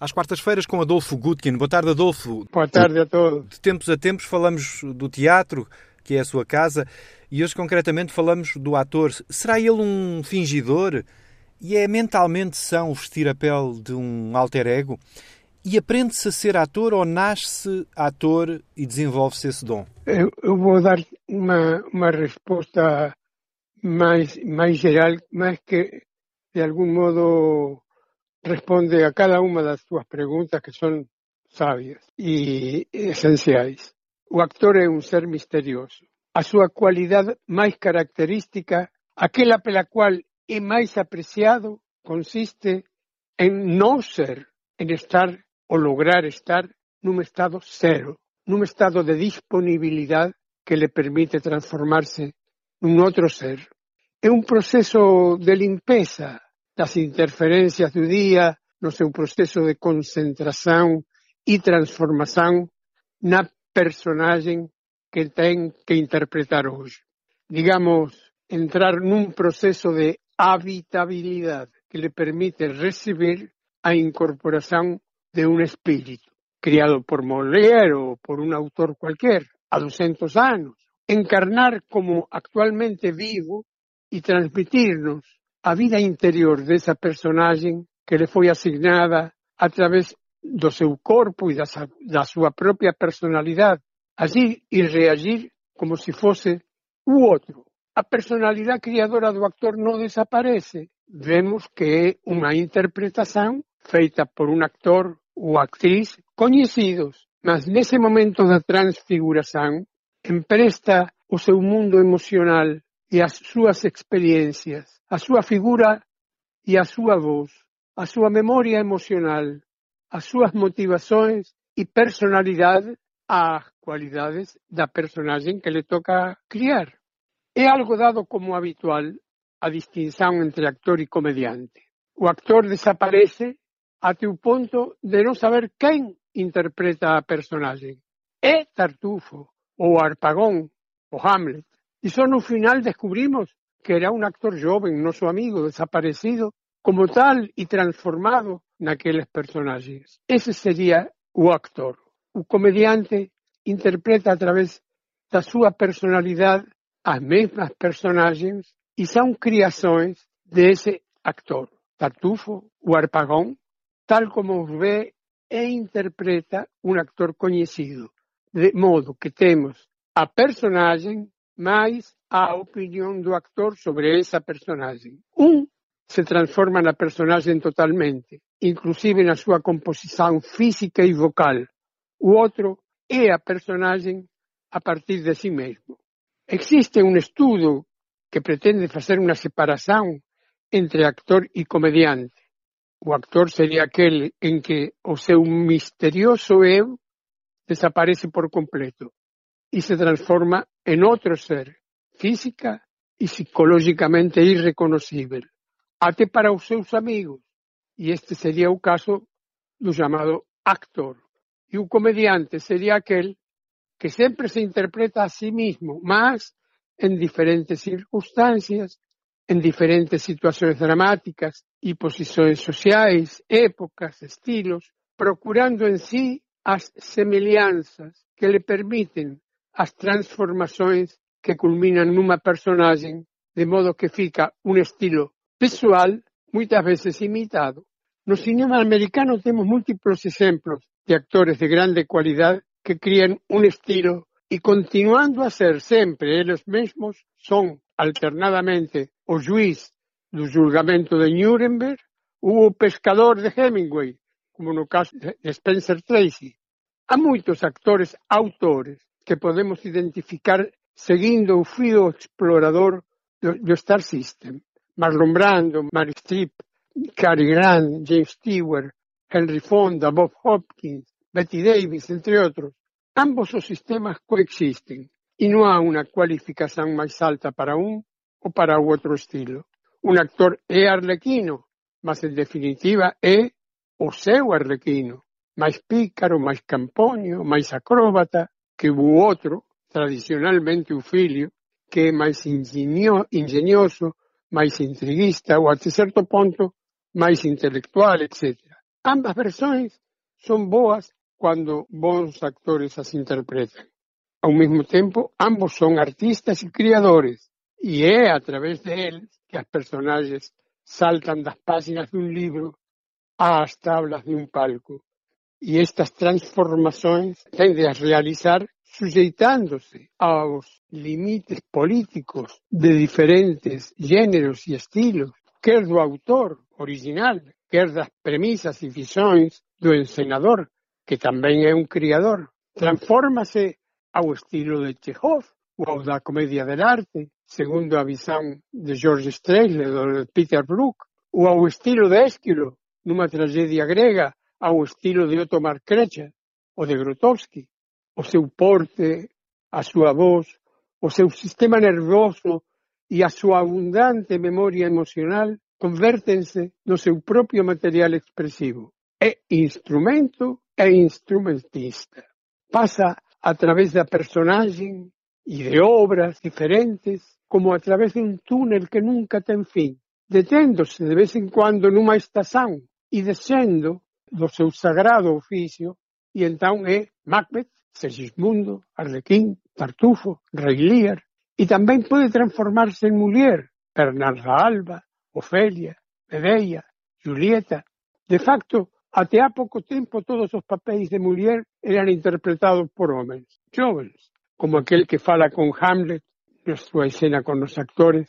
às quartas-feiras com Adolfo Gutkin. Boa tarde, Adolfo. Boa tarde a todos. De tempos a tempos falamos do teatro, que é a sua casa, e hoje concretamente falamos do ator. Será ele um fingidor? E é mentalmente são vestir a pele de um alter ego? E aprende-se a ser ator ou nasce ator e desenvolve-se esse dom? Eu, eu vou dar uma, uma resposta mais, mais geral, mais que de algum modo responde a cada uma das túas preguntas que son sabias e esenciais. O actor é un ser misterioso. A súa cualidade máis característica, aquela pela cual é máis apreciado, consiste en non ser, en estar ou lograr estar nun estado cero, nun estado de disponibilidade que le permite transformarse nun outro ser. É un proceso de limpeza das interferências do día no seu proceso de concentración e transformación na personaxe que ten que interpretar hoxe. Digamos, entrar nun proceso de habitabilidade que le permite recibir a incorporación de un espírito criado por Molière ou por un autor cualquier a 200 anos, encarnar como actualmente vivo e transmitirnos a vida interior desa personaxe que le foi asignada a través do seu corpo e da, da súa propia personalidade, así e reagir como se fose o outro. A personalidade criadora do actor non desaparece. Vemos que é unha interpretación feita por un actor ou actriz coñecidos, mas nese momento da transfiguración empresta o seu mundo emocional e as súas experiencias, a súa figura e a súa voz, a súa memoria emocional, as súas motivações e personalidade ás cualidades da personaxe que le toca criar. É algo dado como habitual a distinción entre actor e comediante. O actor desaparece até o ponto de non saber quen interpreta a personaxe. É Tartufo, ou Arpagón, o Hamlet, Y solo no final descubrimos que era un actor joven, noso amigo, desaparecido, como tal e transformado naqueles personaxes. Ese sería o actor. O comediante interpreta a través da súa personalidade as mesmas e son criações de ese actor. Tartufo, o Arpagón, tal como os ve e interpreta un actor coñecido. De modo que temos a personaxe mais a opinión do actor sobre esa personaxe. Un se transforma na personaxe totalmente, inclusive na súa composición física e vocal. O outro é a personaxe a partir de si mesmo. Existe un estudo que pretende facer unha separación entre actor e comediante. O actor sería aquel en que o seu misterioso eu desaparece por completo e se transforma en outro ser, física e psicológicamente irreconocible, até para os seus amigos. E este sería o caso do chamado actor. E o comediante sería aquel que sempre se interpreta a sí mismo, mas en diferentes circunstancias, en diferentes situacións dramáticas e posicións sociais, épocas, estilos, procurando en sí as semelhanzas que le permiten as transformações que culminan nunha personaxe de modo que fica un estilo visual moitas veces imitado. No cinema americano temos múltiplos exemplos de actores de grande cualidade que crían un estilo e continuando a ser sempre eles mesmos son alternadamente o juiz do julgamento de Nuremberg o pescador de Hemingway, como no caso de Spencer Tracy. Há moitos actores autores que podemos identificar seguindo o fío explorador do, do Star System. Marlon Brando, Mary Streep, Cary Grant, James Stewart, Henry Fonda, Bob Hopkins, Betty Davis, entre outros. Ambos os sistemas coexisten e non há unha cualificación máis alta para un ou para o outro estilo. Un actor é arlequino, mas en definitiva é o seu arlequino, máis pícaro, máis campoño, máis acróbata, que o outro, tradicionalmente o filho, que é máis ingenioso, máis intriguista ou até certo ponto máis intelectual, etc. ambas versões son boas cando bons actores as interpretan. Ao mesmo tempo, ambos son artistas e criadores, e é a través deles que as personaxes saltan das páxinas dun libro ás tablas de un palco. E estas transformações tende a realizar suxeitándose aos limites políticos de diferentes géneros e estilos, quer do autor original, quer das premisas e visões do encenador, que tamén é un criador. Transfórmase ao estilo de Chekhov ou da comedia del arte, segundo a visão de George Strehler ou de Peter Brook, ou ao estilo de Ésquilo, numa tragedia grega, ao estilo de Ottomar Krecha ou de Grotowski, o seu porte, a súa voz, o seu sistema nervoso e a súa abundante memoria emocional convértense no seu propio material expresivo. É instrumento e instrumentista. Pasa a través da personaxe e de obras diferentes como a través de un túnel que nunca ten fin, deténdose de vez en cuando nunha estación e descendo do seu sagrado oficio e entón é Macbeth, Segismundo, Arlequín, Tartufo, Rei Lear e tamén pode transformarse en muller, Bernarda Alba, Ofelia, Medea, Julieta. De facto, até há pouco tempo todos os papéis de muller eran interpretados por homens, jovens, como aquel que fala con Hamlet na súa escena con os actores,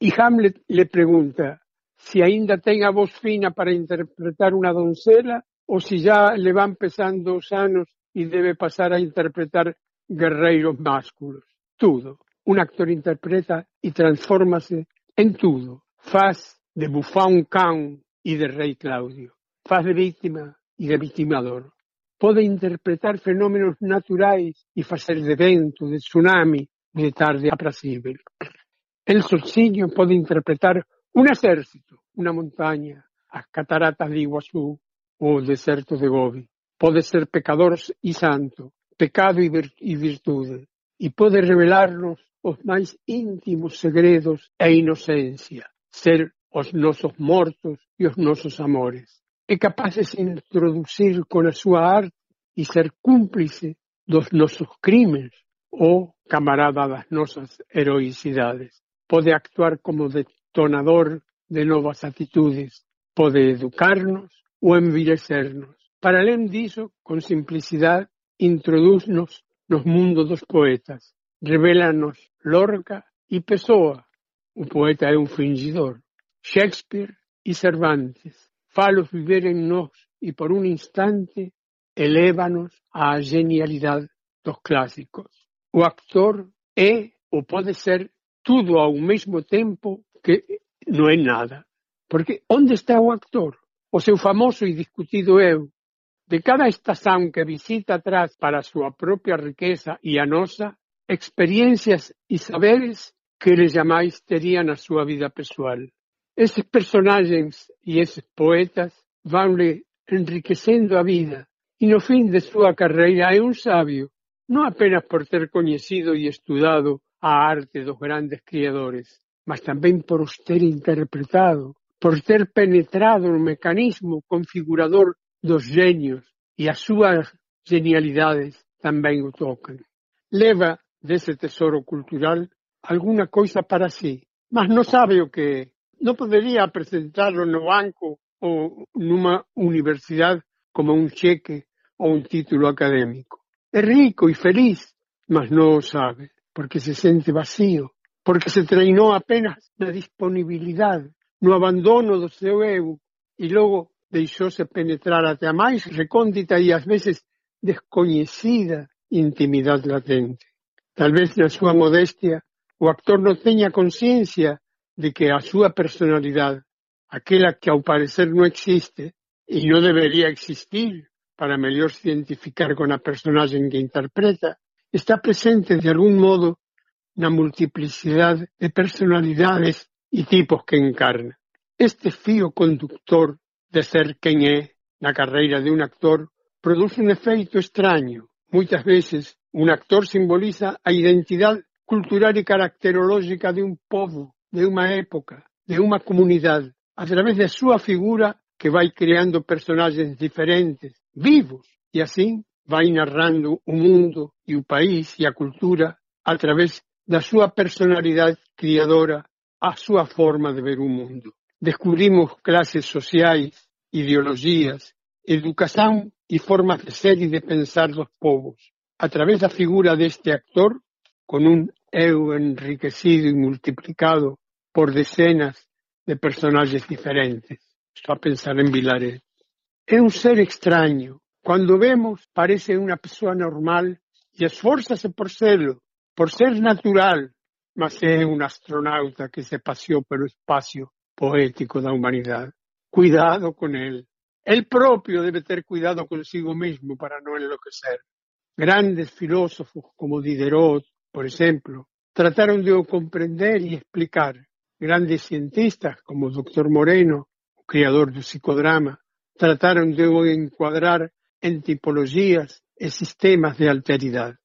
e Hamlet le pregunta se aínda ten a voz fina para interpretar unha doncela ou se já le van pesando os anos e debe pasar a interpretar guerreiros másculos. Tudo. Un actor interpreta e transfórmase en tudo. Faz de bufón can e de rei Claudio. Faz de víctima e de victimador. Pode interpretar fenómenos naturais e facer de vento, de tsunami, de tarde aprasível. El sozinho pode interpretar un exército, unha montaña, as cataratas de Iguazú o deserto de Gobi. Pode ser pecador e santo, pecado e virtude, e pode revelarnos os máis íntimos segredos e inocencia, ser os nosos mortos e os nosos amores. É capaz de introducir con a súa arte e ser cúmplice dos nosos crimes ou camarada das nosas heroicidades. Pode actuar como detonador de novas actitudes, pode educarnos ou envilecernos. Para além diso, con simplicidade, introduznos nos mundos dos poetas, revelanos Lorca e Pessoa. O poeta é un fingidor. Shakespeare e Cervantes. Falos viver en nós e por un instante elévanos á genialidade dos clásicos. O actor é ou pode ser tudo ao mesmo tempo que non é nada. Porque onde está o actor? O seu famoso e discutido eu. De cada estación que visita atrás para a súa propia riqueza e a nosa, experiencias e saberes que les jamais terían na súa vida pessoal. Eses personaxes e eses poetas vanle enriquecendo a vida e no fin de súa carreira é un sabio, non apenas por ter coñecido e estudado a arte dos grandes criadores, mas tamén por os ter interpretado, por ter penetrado no mecanismo configurador dos genios e as súas genialidades tamén o tocan. Leva dese tesoro cultural alguna coisa para sí, mas non sabe o que é. Non podería presentarlo no banco ou nunha universidade como un cheque ou un título académico. É rico e feliz, mas non o sabe, porque se sente vacío, porque se treinou apenas na disponibilidade, no abandono do seu eu, e logo deixouse penetrar até a máis recóndita e ás veces descoñecida intimidade latente. Tal vez na súa modestia o actor non teña conciencia de que a súa personalidade, aquela que ao parecer non existe e non debería existir para mellor se identificar con a personaxe que interpreta, está presente de algún modo na multiplicidade de personalidades e tipos que encarna. Este fío conductor de ser quen é na carreira de un actor produce un efeito extraño. Moitas veces un actor simboliza a identidade cultural e caracterolóxica de un povo, de unha época, de unha comunidade, a través da súa figura que vai criando personagens diferentes, vivos, e assim vai narrando o mundo e o país e a cultura através da súa personalidade criadora, a súa forma de ver o mundo. Descubrimos clases sociais, ideologias, educación e formas de ser e de pensar dos povos. A través da figura deste actor, con un eu enriquecido e multiplicado por decenas de personaxes diferentes. Estou a pensar en Vilaret. É un ser extraño. Cando vemos, parece unha persoa normal e esfórzase por serlo, por ser natural, mas é un astronauta que se paseou pelo espacio poético da humanidade. Cuidado con él. El propio debe ter cuidado consigo mismo para no enloquecer. Grandes filósofos como Diderot, por exemplo, trataron de comprender e explicar. Grandes cientistas como Dr. Moreno, o criador do psicodrama, trataron de encuadrar en tipologías e sistemas de alteridade.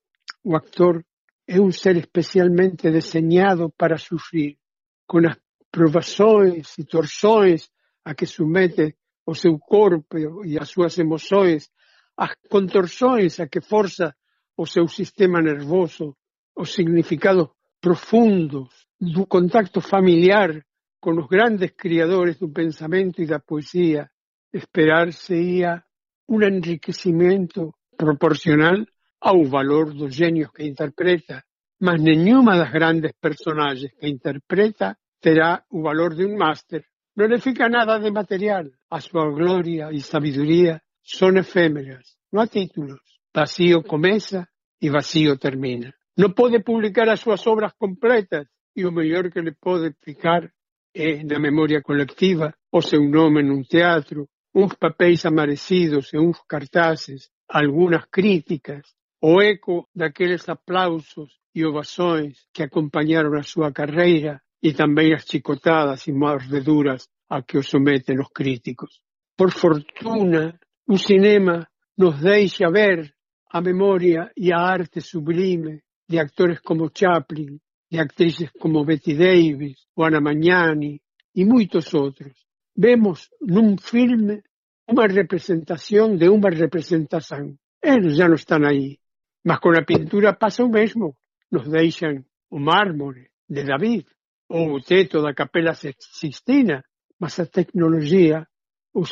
O actor é un ser especialmente deseñado para sufrir, con as provações e torções a que submete o seu corpo e as súas emoções, as contorções a que forza o seu sistema nervoso, os significados profundos do contacto familiar con os grandes criadores do pensamento e da poesía, esperar-se-ia un enriquecimento proporcional ao valor dos genios que interpreta, mas nenhuma das grandes personagens que interpreta terá o valor de un máster no le fica nada de material. A súa gloria e sabiduría son efémeras, non a títulos. Vacío comeza e vacío termina. Non pode publicar as súas obras completas e o mellor que le pode ficar é na memoria colectiva o seu nome nun teatro, uns papéis amarecidos e uns cartaces, algunhas críticas, o eco daqueles aplausos e ovações que acompañaron a súa carreira e tamén as chicotadas e mordeduras a que os someten os críticos. Por fortuna, o cinema nos deixa ver a memoria e a arte sublime de actores como Chaplin, de actrices como Betty Davis, Ana Magnani e moitos outros. Vemos nun filme unha representación de unha representación. Eles já non están aí. Mas con a pintura pasa o mesmo. Nos deixan o mármore de David, ou o teto da Capela Sixtina, mas a tecnología, o,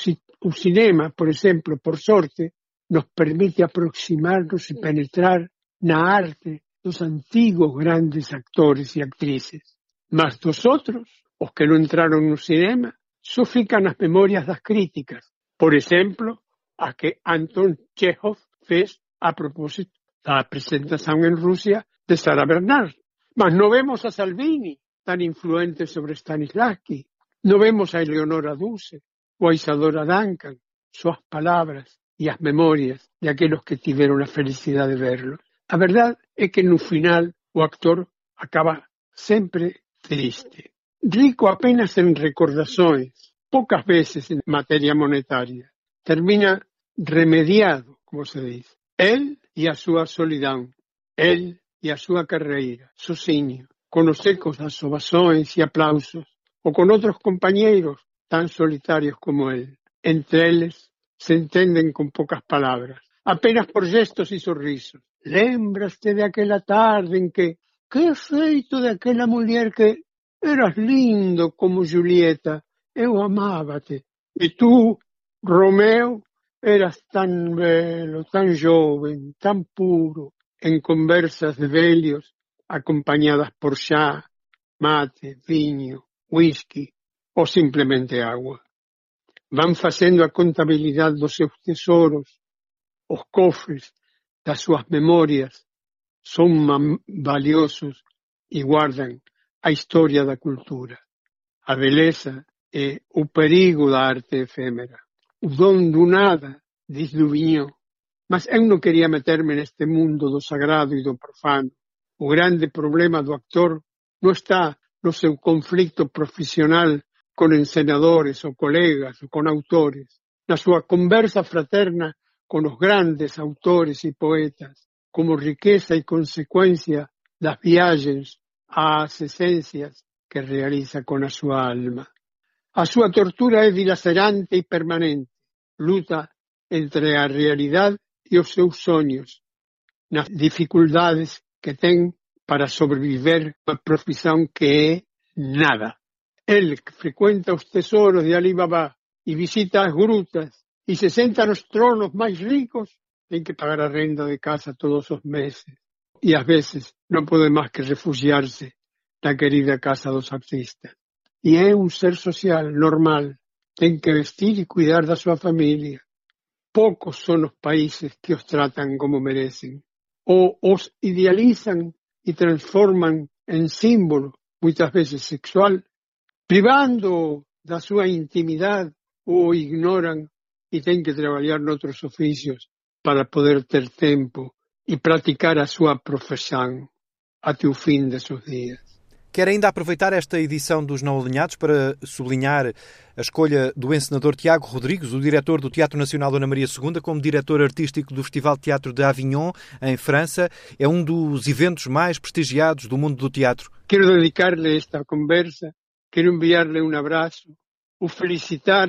o cinema, por exemplo, por sorte, nos permite aproximarnos e penetrar na arte dos antigos grandes actores e actrices. Mas dos outros, os que non entraron no cinema, só fican nas memorias das críticas. Por exemplo, a que Anton Chekhov fez a propósito da presentación en Rusia de Sara Bernard. Mas non vemos a Salvini, tan influente sobre Stanislavski. Non vemos a Eleonora Duse ou a Isadora Duncan, súas palabras e as memorias de aqueles que tiveron a felicidade de verlo. A verdade é que no final o actor acaba sempre triste. Rico apenas en recordações, poucas veces en materia monetaria. Termina remediado, como se diz. El e a súa solidão. El e a súa carreira, sozinho, con os ecos das ovações e aplausos, ou con outros compañeiros tan solitarios como el. Entre eles se entenden con poucas palabras, apenas por gestos e sorrisos. Lembraste de aquela tarde en que que feito de aquela muller que eras lindo como Julieta, eu amábate. E tú, Romeo, eras tan belo, tan joven, tan puro, en conversas de velhos acompañadas por chá, mate, viño, whisky ou simplemente agua. Van facendo a contabilidade dos seus tesoros, os cofres das súas memorias son valiosos e guardan a historia da cultura, a beleza e o perigo da arte efémera. O don do nada, diz mas eu non quería meterme neste mundo do sagrado e do profano, O grande problema do actor non está no seu conflicto profesional con encenadores ou colegas ou con autores, na súa conversa fraterna con os grandes autores e poetas, como riqueza e consecuencia das viagens ás esencias que realiza con a súa alma. A súa tortura é dilacerante e permanente. Luta entre a realidade e os seus sonhos, nas dificultades que ten para sobreviver a profesión que é nada. El que frecuenta os tesoros de Alibaba e visita as grutas e se senta nos tronos máis ricos, ten que pagar a renda de casa todos os meses. E ás veces non pode máis que refugiarse na querida casa dos artistas. E é un ser social, normal. Ten que vestir e cuidar da súa familia. Poucos son os países que os tratan como merecen. Ou os idealizan e transforman en símbolo, moitas veces sexual, privando da súa intimidade ou ignoran e ten que traballar noutros oficios para poder ter tempo e practicar a súa profesión até o fin de seus días. Quero ainda aproveitar esta edição dos Não Alinhados para sublinhar a escolha do encenador Tiago Rodrigues, o diretor do Teatro Nacional Dona Maria II, como diretor artístico do Festival de Teatro de Avignon, em França. É um dos eventos mais prestigiados do mundo do teatro. Quero dedicar-lhe esta conversa, quero enviar-lhe um abraço, o felicitar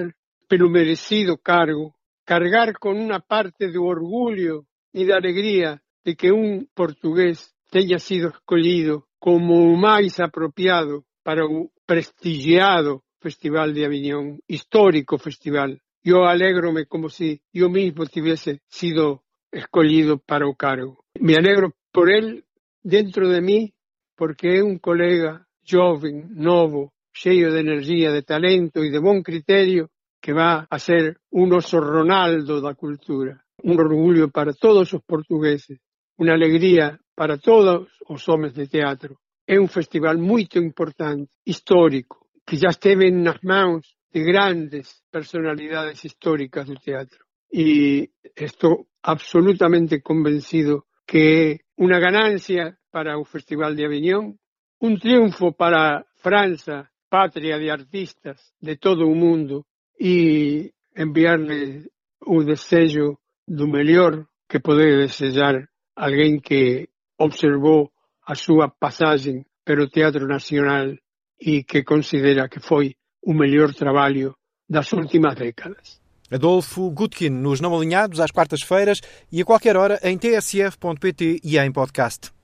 pelo merecido cargo, cargar com uma parte do orgulho e da alegria de que um português tenha sido escolhido como o máis apropiado para o prestigiado Festival de Aviñón, histórico festival. Eu alegrome como se eu mesmo tivese sido escolhido para o cargo. Me alegro por el dentro de mí porque é un colega joven, novo, cheio de energía, de talento e de bon criterio que va a ser un oso Ronaldo da cultura. Un orgullo para todos os portugueses, unha alegría para todos os homes de teatro. É un festival moito importante, histórico, que já esteve nas mãos de grandes personalidades históricas do teatro. E estou absolutamente convencido que é unha ganancia para o Festival de Aviñón, un triunfo para França, patria de artistas de todo o mundo, e enviarle o desejo do mellor que pode desejar alguén que observou a súa pasaxe pelo Teatro Nacional e que considera que foi o mellor traballo das últimas décadas. Adolfo Gutkin, nos Não Alinhados, às quartas-feiras e a qualquer hora em tsf.pt e em podcast.